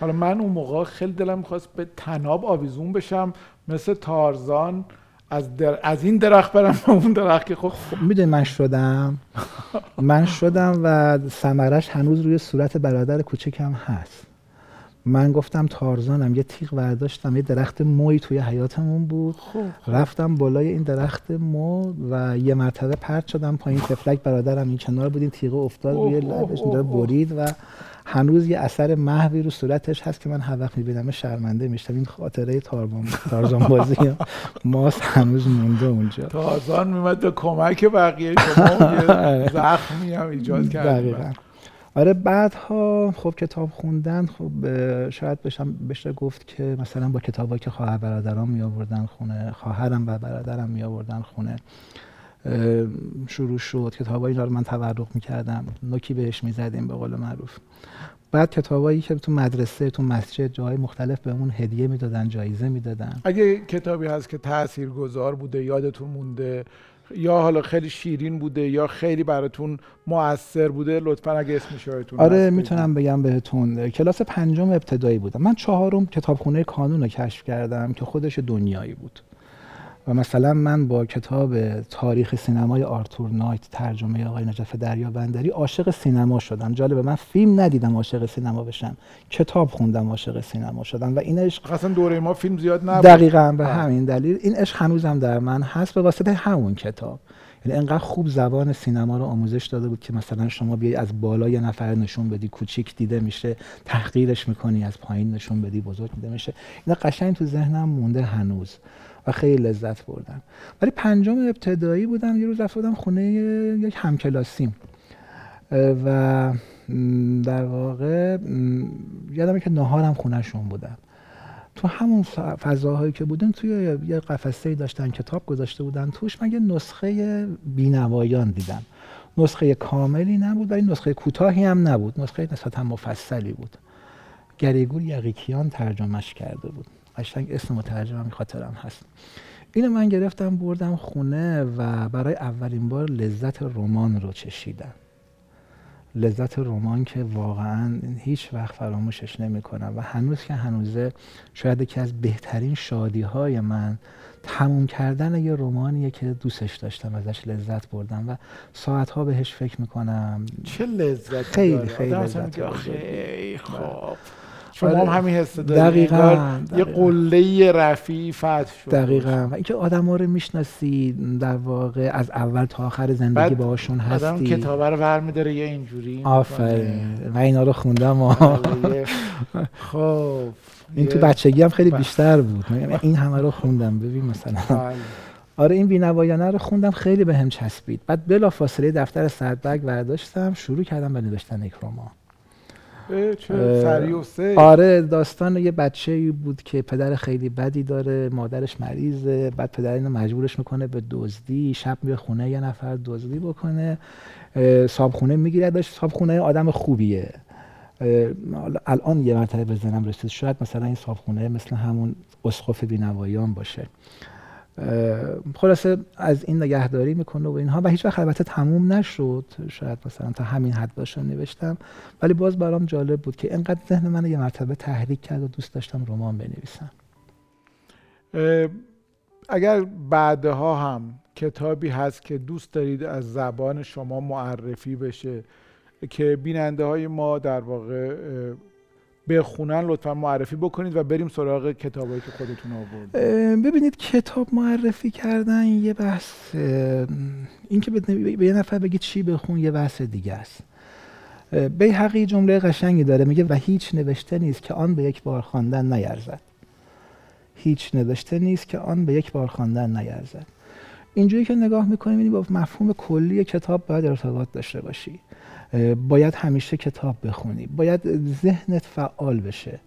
حالا من اون موقع خیلی دلم می‌خواست به تناب آویزون بشم مثل تارزان. از, در... از این درخت برم به اون درخت که خب می‌دونی من شدم. من شدم و ثمرش هنوز روی صورت برادر کوچکم هست. من گفتم تارزانم یه تیغ برداشتم یه درخت موی توی حیاتمون بود. خب رفتم بالای این درخت مو و یه مرتبه پرت شدم پایین تفلک برادرم این کنار بود این تیغه افتاد روی لبش اینجا. برید و هنوز یه اثر محوی رو صورتش هست که من هر وقت می‌بینم شرمنده میشتم این خاطره تارزان تارزان بازی ماست هنوز مونده اونجا. تارزان میمد به کمک بقیه شما زخمی هم ایجاد کرد. آره بعدها خب کتاب خوندن خب شاید بشم بشه گفت که مثلا با کتابایی که خواهر برادرام می آوردن خونه خواهرم و برادرم می آوردن خونه شروع شد. کتابایی رو من تورق می کردم نوکی بهش می زدیم به قول معروف. بعد کتابایی که تو مدرسه تو مسجد جاهای مختلف بهمون هدیه می‌دادن جایزه می‌دادن. اگه کتابی هست که تأثیر گذار بوده یادتون مونده یا حالا خیلی شیرین بوده یا خیلی براتون مؤثر بوده لطفا اگه اسمش یادتون آره می‌تونم بگم بهتون. کلاس پنجم ابتدایی بودم. من چهارم کتابخونه کانون رو کشف کردم که خودش دنیایی بود. و مثلا من با کتاب تاریخ سینمای آرتور نایت ترجمه آقای نجف دریا بندری عاشق سینما شدم. جالبه من فیلم ندیدم عاشق سینما بشم. کتاب خوندم عاشق سینما شدم و این عشق اصلا دوره ما فیلم زیاد نبود. دقیقا به. همین دلیل. این عشق هنوزم در من هست به واسطه همون کتاب. یعنی انقدر خوب زبان سینما رو آموزش داده بود که مثلا شما بیای از بالا یه نفر نشون بدی کوچیک دیده میشه تحقیرش می‌کنی از پایین نشون بدی بزرگ دیده میشه. اینا قشنگ تو ذهنم مونده هنوز. و خیلی لذت بردم. ولی پنجم ابتدایی بودم یه روز رفته بودم خونه یک همکلاسیم. و در واقع م، یادمه که نهارم خونهشون بودم تو همون فضاهایی که بودیم توی یه قفسه داشتن کتاب گذاشته بودن توش. من یه نسخه بینوایان دیدم. نسخه کاملی نبود ولی نسخه کوتاهی هم نبود. نسخه نسبتا مفصلی بود. گریگور یقیکیان ترجمهش کرده بود. قشنگ اسم مترجمم خاطرم هست. اینو من گرفتم بردم خونه و برای اولین بار لذت رمان رو چشیدم. لذت رمان که واقعا هیچ وقت فراموشش نمی‌کنم و هنوز که هنوزه شاید یکی از بهترین شادی های من تموم کردن یه رمانیه که دوستش داشتم ازش لذت بردم و ساعتها بهش فکر می‌کنم. چه لذتی خیلی،. خیلی لذت خوب شما آره. هم همین حس دارید دقیقاً، یه. قله رفیعی فتح شد. دقیقا. و اینکه آدم ها رو می‌شناسی در واقع از اول تا آخر زندگی باهاشون آدم هستی کتابه رو برمیداره یه اینجوری آفرین. من اینا رو خوندم و بله، خب این تو بچگی هم خیلی بله. بیشتر بود. من این همه رو خوندم. ببین مثلا. بله. آره این بینوایانه رو خوندم خیلی به هم چسبید. بعد بلا فاصله دفتر سردبرگ برداشتم شروع کردم به نوشتن یک رمان. چه آره داستان یه بچه بود که پدر خیلی بدی داره مادرش مریضه بعد پدر اینو مجبورش می‌کنه به دزدی شب میره خونه یه نفر دزدی بکنه. صابخونه می‌گیره داشت. صابخونه آدم خوبیه. الان یه مرتبه به ذهنم رسید. شاید مثلا این صابخونه مثل همون اسقف بینوایان باشه. خلاصه از این نگهداری می‌کنه و اینها و هیچ وقت البته تموم نشد. شاید مثلا تا همین حد باشه نوشتم. ولی باز برام جالب بود که انقدر ذهن من یه مرتبه تحریک کرد و دوست داشتم رمان بنویسم. اگر بعدها هم کتابی هست که دوست دارید از زبان شما معرفی بشه که بیننده های ما در واقع بخونن لطفا معرفی بکنید و بریم سراغ کتابایی که خودتون آورد اه، ببینید کتاب معرفی کردن یه بحث این که به به یه نفر بگی چی بخون یه بحث دیگه است. اه، بیهقی جمله قشنگی داره میگه و هیچ نوشته نیست که آن به یک بار خواندن نیرزد. هیچ نوشته نیست که آن به یک بار خواندن نیرزد. اینجوری که نگاه می‌کنیم این با مفهوم کلی کتاب باید ارتباط داشته باشی. باید همیشه کتاب بخونی. باید ذهنت فعال بشه.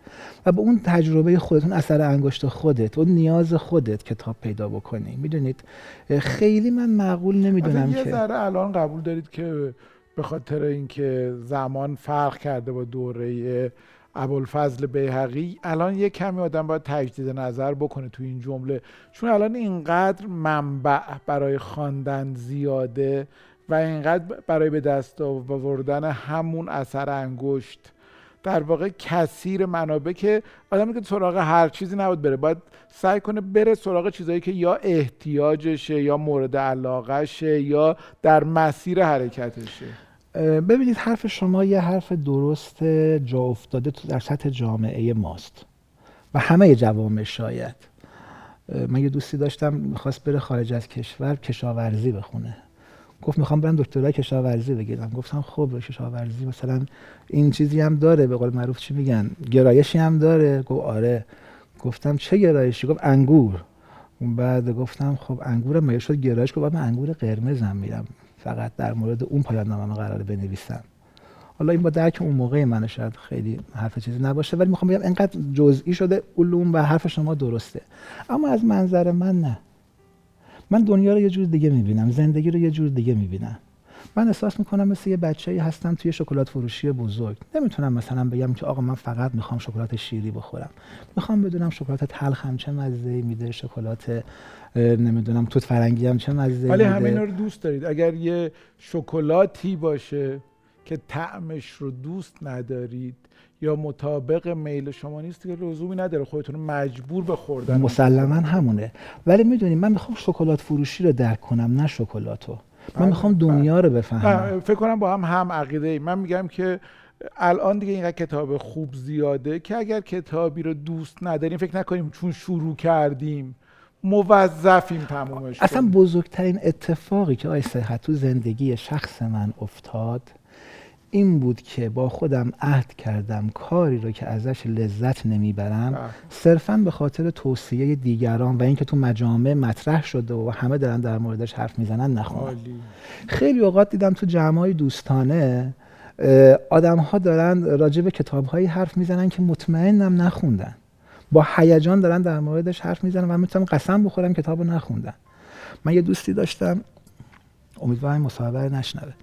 و به اون تجربه خودت اون اثر انگشت خودت اون نیاز خودت کتاب پیدا بکنی. می‌دونید؟ خیلی من معقول نمی‌دونم مثلا یه که ذره الان قبول دارید که به خاطر اینکه زمان فرق کرده با دوره ابوالفضل بیهقی الان یه کمی آدم باید تجدید نظر بکنه تو این جمله. چون الان اینقدر منبع برای خواندن زیاده و اینقدر برای به دست آوردن همون اثر انگشت در واقع کثیر منابع که آدم که سراغ هر چیزی نباید بره. باید سعی کنه بره سراغ چیزایی که یا احتیاجشه یا مورد علاقهشه یا در مسیر حرکتشه. ببینید حرف شما یه حرف درست جا افتاده تو در سطح جامعه ماست و همه جوامع شاید. من یه دوستی داشتم می‌خواست بره خارج از کشور کشاورزی بخونه. گفت می‌خوام برم دکترای کشاورزی بگیرم. گفتم خب کشاورزی مثلا این چیزی هم داره به قول معروف چی میگن؟ گرایشی هم داره. گفت آره. گفتم چه گرایشی؟ گفت انگور. بعد گفتم خب انگور میل شد گرایش؟ گفت من انگور قرمزم میرم. فقط در مورد اون پایان نامه قراره بنویسم. حالا این با درک اون موقع من شاید خیلی حرف چیزی نباشه ولی می‌خوام بگم انقدر جزئی شده علوم و حرف شما درسته. اما از منظر من نه. من دنیا رو یه جور دیگه می‌بینم زندگی رو یه جور دیگه می‌بینم. من احساس می‌کنم مثل یه بچه هستم توی شکلات فروشی بزرگ. نمی‌تونم مثلا بگم که آقا من فقط می‌خوام شکلات شیری بخورم. می‌خوام بدونم شکلات تلخم چه مزه میده شکلات نمی‌دونم توت فرنگی هم چه مزه ولی میده. همه اینا رو دوست دارید. اگر یه شکلاتی باشه که طعمش رو دوست ندارید یا مطابق میل شما نیست که لزومی نداره خودتون مجبور به خوردن. مسلما همونه. ولی می‌دونی من می‌خوام شکلات فروشی رو درک کنم نه شکلاتو. من بله، می‌خوام دنیا رو بفهمم. نه، فکر کنم با هم هم عقیده ای من میگم که الان دیگه اینقدر کتاب خوب زیاده که اگر کتابی رو دوست نداریم فکر نکنیم چون شروع کردیم موظفیم تمومش اصلا. بزرگترین اتفاقی که آی صحت تو زندگی شخص من افتاد این بود که با خودم عهد کردم کاری رو که ازش لذت نمی‌برم بله. صرفا به خاطر توصیه دیگران و اینکه تو مجامع مطرح شده و همه دارن در موردش حرف می‌زنن نخونم خیلی اوقات دیدم تو جمعای دوستانه آدم ها دارن راجع به کتاب هایی حرف می‌زنن که مطمئنم نخوندن. با هیجان دارن در موردش حرف می‌زنن و می‌تونم قسم بخورم کتاب رو نخوندن. من یه دوستی داشتم امیدوارم مصاحبه نشنوه.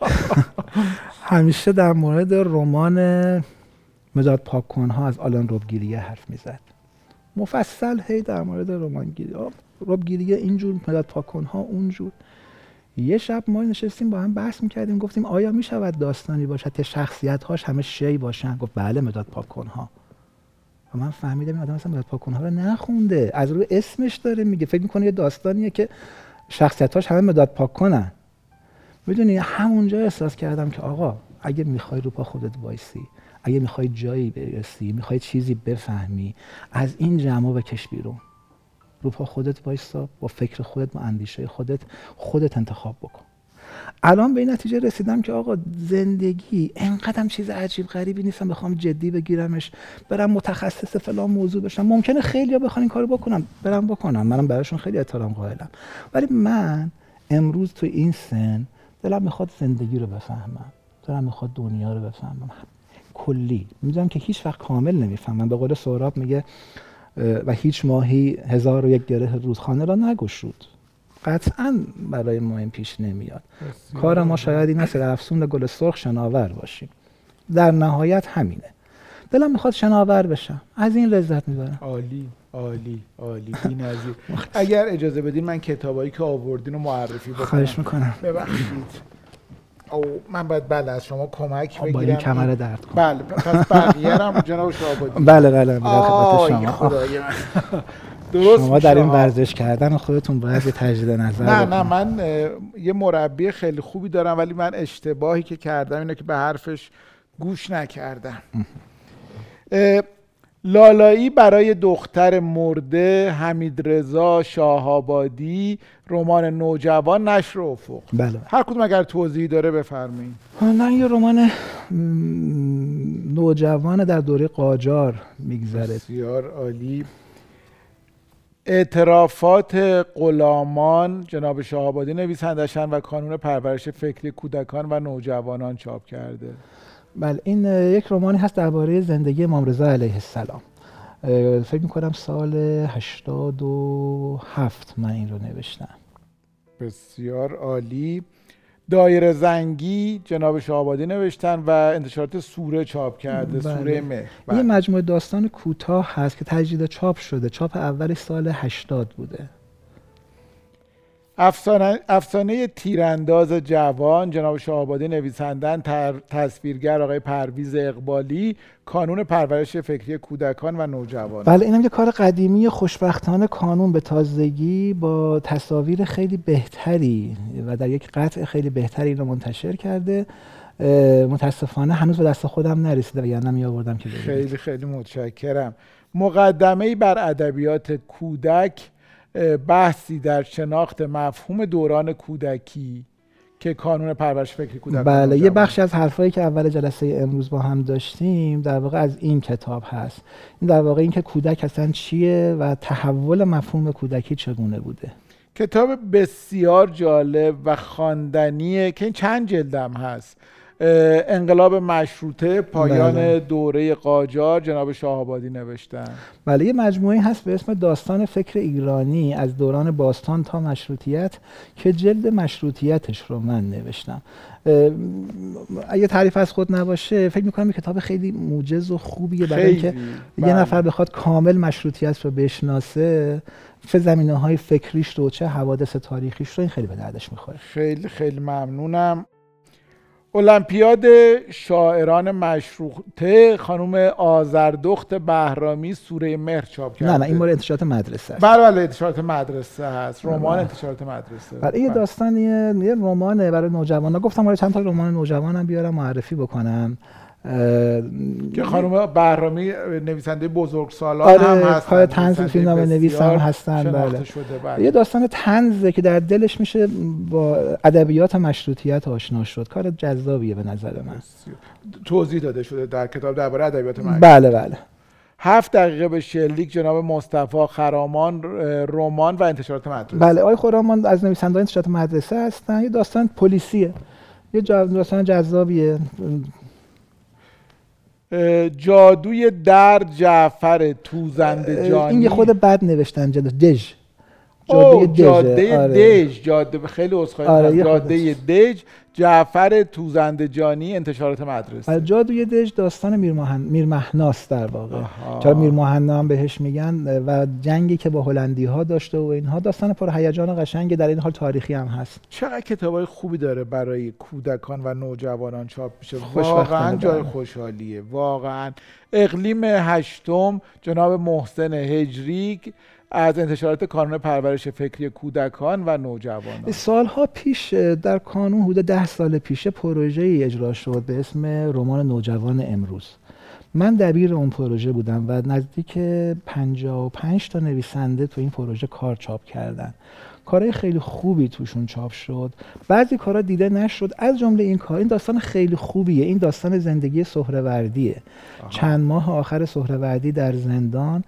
همیشه در مورد رمان مداد پاکن ها از آلان روبگیریه حرف می‌زد. مفصل هی در مورد رمانگیری. روبگیریه اینجور مداد پاکن ها اونجور. یه شب ما نشستیم با هم بحث می‌کردیم گفتیم آیا می‌شود داستانی باشد که شخصیت هاش همه شی باشن؟ گفت بله مداد پاکن ها. و من فهمیدم این آدم اصلا مداد پاکن ها رو نخونده. از روی اسمش داره میگه. فکر می‌کنه یه داستانیه که شخصیت هاش همه مداد پاکنن می‌دونی همونجا احساس کردم که آقا اگه می‌خوای رو پا خودت وایسی اگه می‌خوای جایی برسی می‌خوای چیزی بفهمی از این جمع بکش بیرون. رو پا خودت وایسا با فکر خودت با اندیشه خودت خودت انتخاب بکن. الان به این نتیجه رسیدم که آقا زندگی انقدرم چیز عجیب غریبی نیستم بخوام جدی بگیرمش برم متخصص فلان موضوع بشم. ممکنه خیلی بخوان این کارو بکنم برم بکنم منم براشون خیلی احترام قائلم. ولی من امروز تو این سن دلم می‌خواد زندگی رو بفهمم. دلم می‌خواد دنیا رو بفهمم. کلی. می‌دونم که هیچ وقت کامل نمی‌فهمم. به قول سهراب میگه و هیچ ماهی هزار و یک گره رودخانه را نگشود قطعا برای ما این پیش نمیاد. کار ما شاید این است در افسون گل سرخ شناور باشیم. در نهایت همینه. دلم می‌خواد شناور بشم. از این لذت می‌برم. عالی. عالی عالی بی‌نظیر اگر اجازه بدین من کتابایی که آوردین رو معرفی بکنم. خواهش می‌کنم. ببخشید. او من باید بله از شما کمک بگیرم با این کمر درد کن. بله پس بقیه هم جناب شعبادی بله بله بله خدمت شما. خدای من. درست شما در این. ورزش کردن خودتون باید یه تجدید نظر نه نه. من یه مربی خیلی خوبی دارم ولی من اشتباهی که کردم اینه که به حرفش گوش نکردم. لالایی برای دختر مرده حمید رضا شاهآبادی رمان نوجوان نشر افق. بله. هر کدوم اگر توضیحی داره بفرمایید. نه یه رمان نوجوان در دوره قاجار میگذره. بسیار عالی. اعترافات غلامان جناب شاهآبادی نویسندشن و کانون پرورش فکری کودکان و نوجوانان چاپ کرده. بله این یک رومانی هست درباره زندگی امام رضا علیه السلام. فکر می‌کنم سال 87 من این رو نوشتم. بسیار عالی. دایره زنگی جناب شاهآبادی نوشتن و انتشارات سوره چاپ کرده بله. سوره مه یه بله. مجموعه داستان کوتاه هست که تجدید چاپ شده. چاپ اولش سال 80 بوده. افسانه, افسانه تیرانداز جوان جناب شاهآبادی نویسندن تصویرگر آقای پرویز اقبالی کانون پرورش فکری کودکان و نوجوانان بله اینم یه کار قدیمی خوشبختانه کانون به تازگی با تصاویر خیلی بهتری و در یک قطع خیلی بهتری رو منتشر کرده. متاسفانه هنوز به دست خودم نرسیده و یعنی می آوردم که. خیلی خیلی متشکرم. مقدمه بر ادبیات کودک بحثی در شناخت مفهوم دوران کودکی که کانون پرورش فکری کودکان و بله یه. بخشی از حرفایی که اول جلسه امروز با هم داشتیم در واقع از این کتاب هست. این در واقع اینکه کودک اصلا چیه و تحول مفهوم کودکی چگونه بوده. کتاب بسیار جالب و خواندنیه که این چند جلدم هست. انقلاب مشروطه پایان بله. دوره قاجار جناب شاهآبادی نوشتن بله یه مجموعه هست به اسم داستان فکر ایرانی از دوران باستان تا مشروطیت که جلد مشروطیتش رو من نوشتم اگه تعریف از خود نباشه فکر می‌کنم کتاب خیلی موجز و خوبیه برای اینکه یه بله. نفر بخواد کامل مشروطیت رو بشناسه چه زمینه های فکریش رو چه حوادث تاریخیش رو این خیلی به دردش می‌خوره خیلی خیلی ممنونم المپیاد شاعران مشروطه خانم آذردخت بهرامی سوره مهر چاپ کرده نه نه این مورد انتشارات مدرسه است. بله بله انتشارات مدرسه هست. رمان بله. انتشارات مدرسه. بله این بله. داستان یه, یه رمانه برای نوجوانا. گفتم برای چند تا رمان نوجوانم بیارم معرفی بکنم. که خانم بهرامی نویسنده بزرگ سالان آره، هم هستن نویسنده فیلمنامه بسیار نویس هم هستن، بله. بله. یه داستان تنزه که در دلش میشه با ادبیات مشروطیت آشنا شد. کار جذابیه به نظر من. توضیح داده شده در کتاب درباره ادبیات مشروطه بله بله. هفت دقیقه به شلیک جناب مصطفی خرامان رمان و انتشارات مدرسه. بله آقای خرامان از نویسنده‌های انتشارات مدرسه هستن. یه داستان پلیسیه. یه داستان جذابیه. جادوی در جعفر توزنده جانی. این یه خود بد نوشتن جد دژ. دژ جاده آره. دژ. جاده خیلی عذرخواهی آره، جاده دژ جعفر توزنده جانی انتشارات مدرسه. بله، جادوی دژ داستان میر, مهن... میر مهناست در واقع. چرا میر مهنا هم بهش میگن؟ و جنگی که با هلندی ها داشته و اینها داستان پر هیجان و قشنگ در این حال تاریخی هم هست. چقدر کتابای خوبی داره برای کودکان و نوجوانان چاپ میشه. واقعا جای. خوشحالیه. واقعا. اقلیم هشتم جناب محسن هجری از انتشارات کانون پرورش فکری کودکان و نوجوانان. سالها پیش در کانون حدود ده سال پیش پروژه ای اجرا شد به اسم رمان نوجوان امروز. من دبیر اون پروژه بودم و نزدیک 55 تا نویسنده تو این پروژه کار چاپ کردن. کارهای خیلی خوبی توشون چاپ شد. بعضی کارا دیده نشد. از جمله این کار این داستان خیلی خوبیه. این داستان زندگی سهروردیه. چند ماه آخر سهروردی در زندان.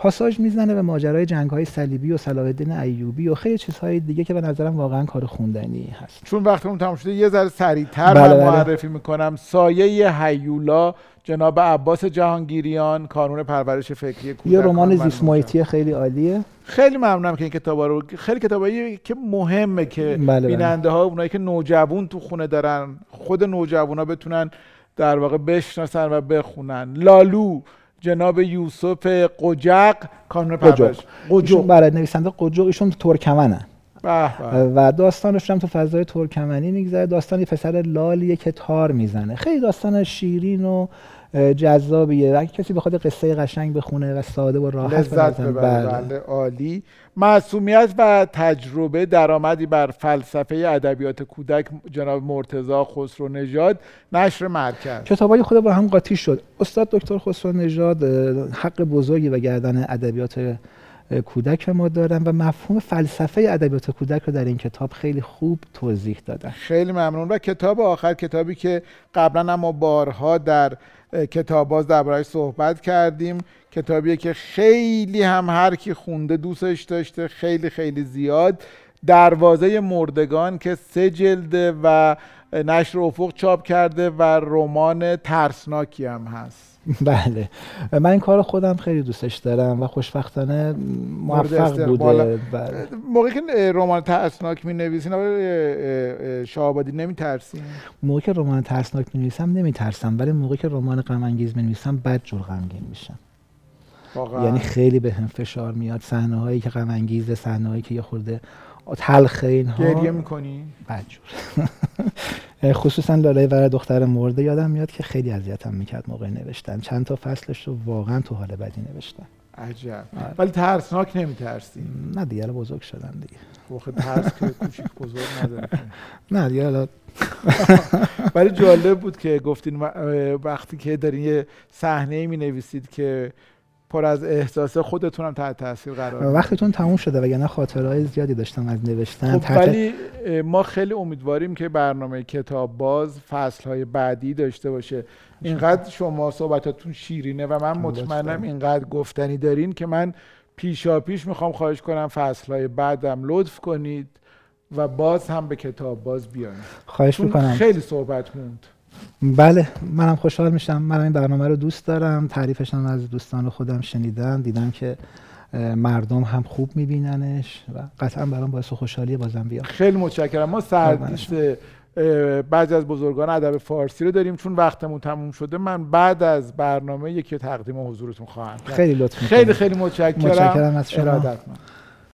پاساژ می‌زنه به ماجرای جنگ های صلیبی و صلاح الدین ایوبی و خیلی چیزهای دیگه که به نظرم واقعا کار خوندنی هست. چون وقتمون تموم شده یه ذره سریعتر بله بله. معرفی می‌کنم. سایه هیولا جناب عباس جهانگیریان کانون پرورش فکری یه رمان زیست محیطی خیلی عالیه. خیلی ممنونم که این کتابا رو خیلی کتابایی که مهمه که بله بیننده ها اونایی که نوجوان تو خونه دارن خود نوجوانا بتونن در واقع بشناسن و بخونن. لالو جناب یوسف قجق کانون پرورش. قجق. برای نویسنده قجق. ایشون ترکمنه. و داستانش هم تو فضای ترکمنی میگذره. داستانی پسر لالیه که تار می‌زنه. خیلی داستان شیرین و جذابیه. اگه کسی بخواد قصه قشنگ بخونه و ساده و راحت لذت ببره. بله. بله عالی. معصومیت و تجربه درآمدی بر فلسفه ادبیات کودک جناب مرتضی خسرو نژاد نشر مرکز. کتابای خود با هم قاطی شد. استاد دکتر خسرو نژاد حق بزرگی به گردن ادبیات کودک ما دارن و مفهوم فلسفه ادبیات کودک رو در این کتاب خیلی خوب توضیح دادن. خیلی ممنون. و کتاب آخر کتابی که قبلا ما بارها در کتاب باز دربارهش صحبت کردیم کتابیه که خیلی هم هر کی خونده دوستش داشته خیلی خیلی زیاد. دروازه مردگان که سه جلده و نشر افق چاپ کرده و رمان ترسناکی هم هست. بله. من این کار خودم خیلی دوستش دارم و خوشبختانه موفق بوده. بله. موقعی که رمان ترسناک می نویسین شاهابادی نمی ترسین موقعی که رمان ترسناک می نویسم نمی ترسم ولی موقعی که رمان غم انگیز می نویسم بد جور غمگین میشم یعنی خیلی به هم فشار میاد صحنه هایی که غم انگیزه صحنه هایی که یه خورده تلخ اینها. گریه می‌کنی؟ بدجور خصوصا لاله ور دختر مرده یادم میاد که خیلی اذیتم می‌کرد موقع نوشتن. چند تا فصلش رو واقعا تو حال بدی نوشتن. عجب. آره. ولی ترسناک نمیترسی؟ نه دیگه بزرگ شدن دیگه. واخه ترس که کوچیک بزرگ نداره. نه دیگه ولی جالب بود که گفتین وقتی که دارین یه صحنه می نویسید که پر از احساس خودتون هم تحت تاثیر قرار وقتتون تموم شده وگرنه خاطرهای زیادی داشتم از نوشتن خب ولی ما خیلی امیدواریم که برنامه کتاب باز فصل های بعدی داشته باشه. اینقدر شما صحبتاتون شیرینه و من مطمئنم اینقدر گفتنی دارین که من پیشا پیش می‌خوام خواهش کنم فصل های بعدم لطف کنید و باز هم به کتاب باز بیاین. خواهش می‌کنم. خیلی صحبت موند. بله منم خوشحال میشم. من این برنامه رو دوست دارم. تعریفشم از دوستان خودم شنیدم. دیدم که مردم هم خوب میبیننش و قطعا برام باعث خوشحالی بازم بیام خیلی متشکرم. ما سردیست بعضی از بزرگان ادب فارسی رو داریم. چون وقتمون تموم شده من بعد از برنامه یکی تقدیم حضورتون خواهم خیلی لطف خیلی خیلی متشکرم. متشکرم از شما.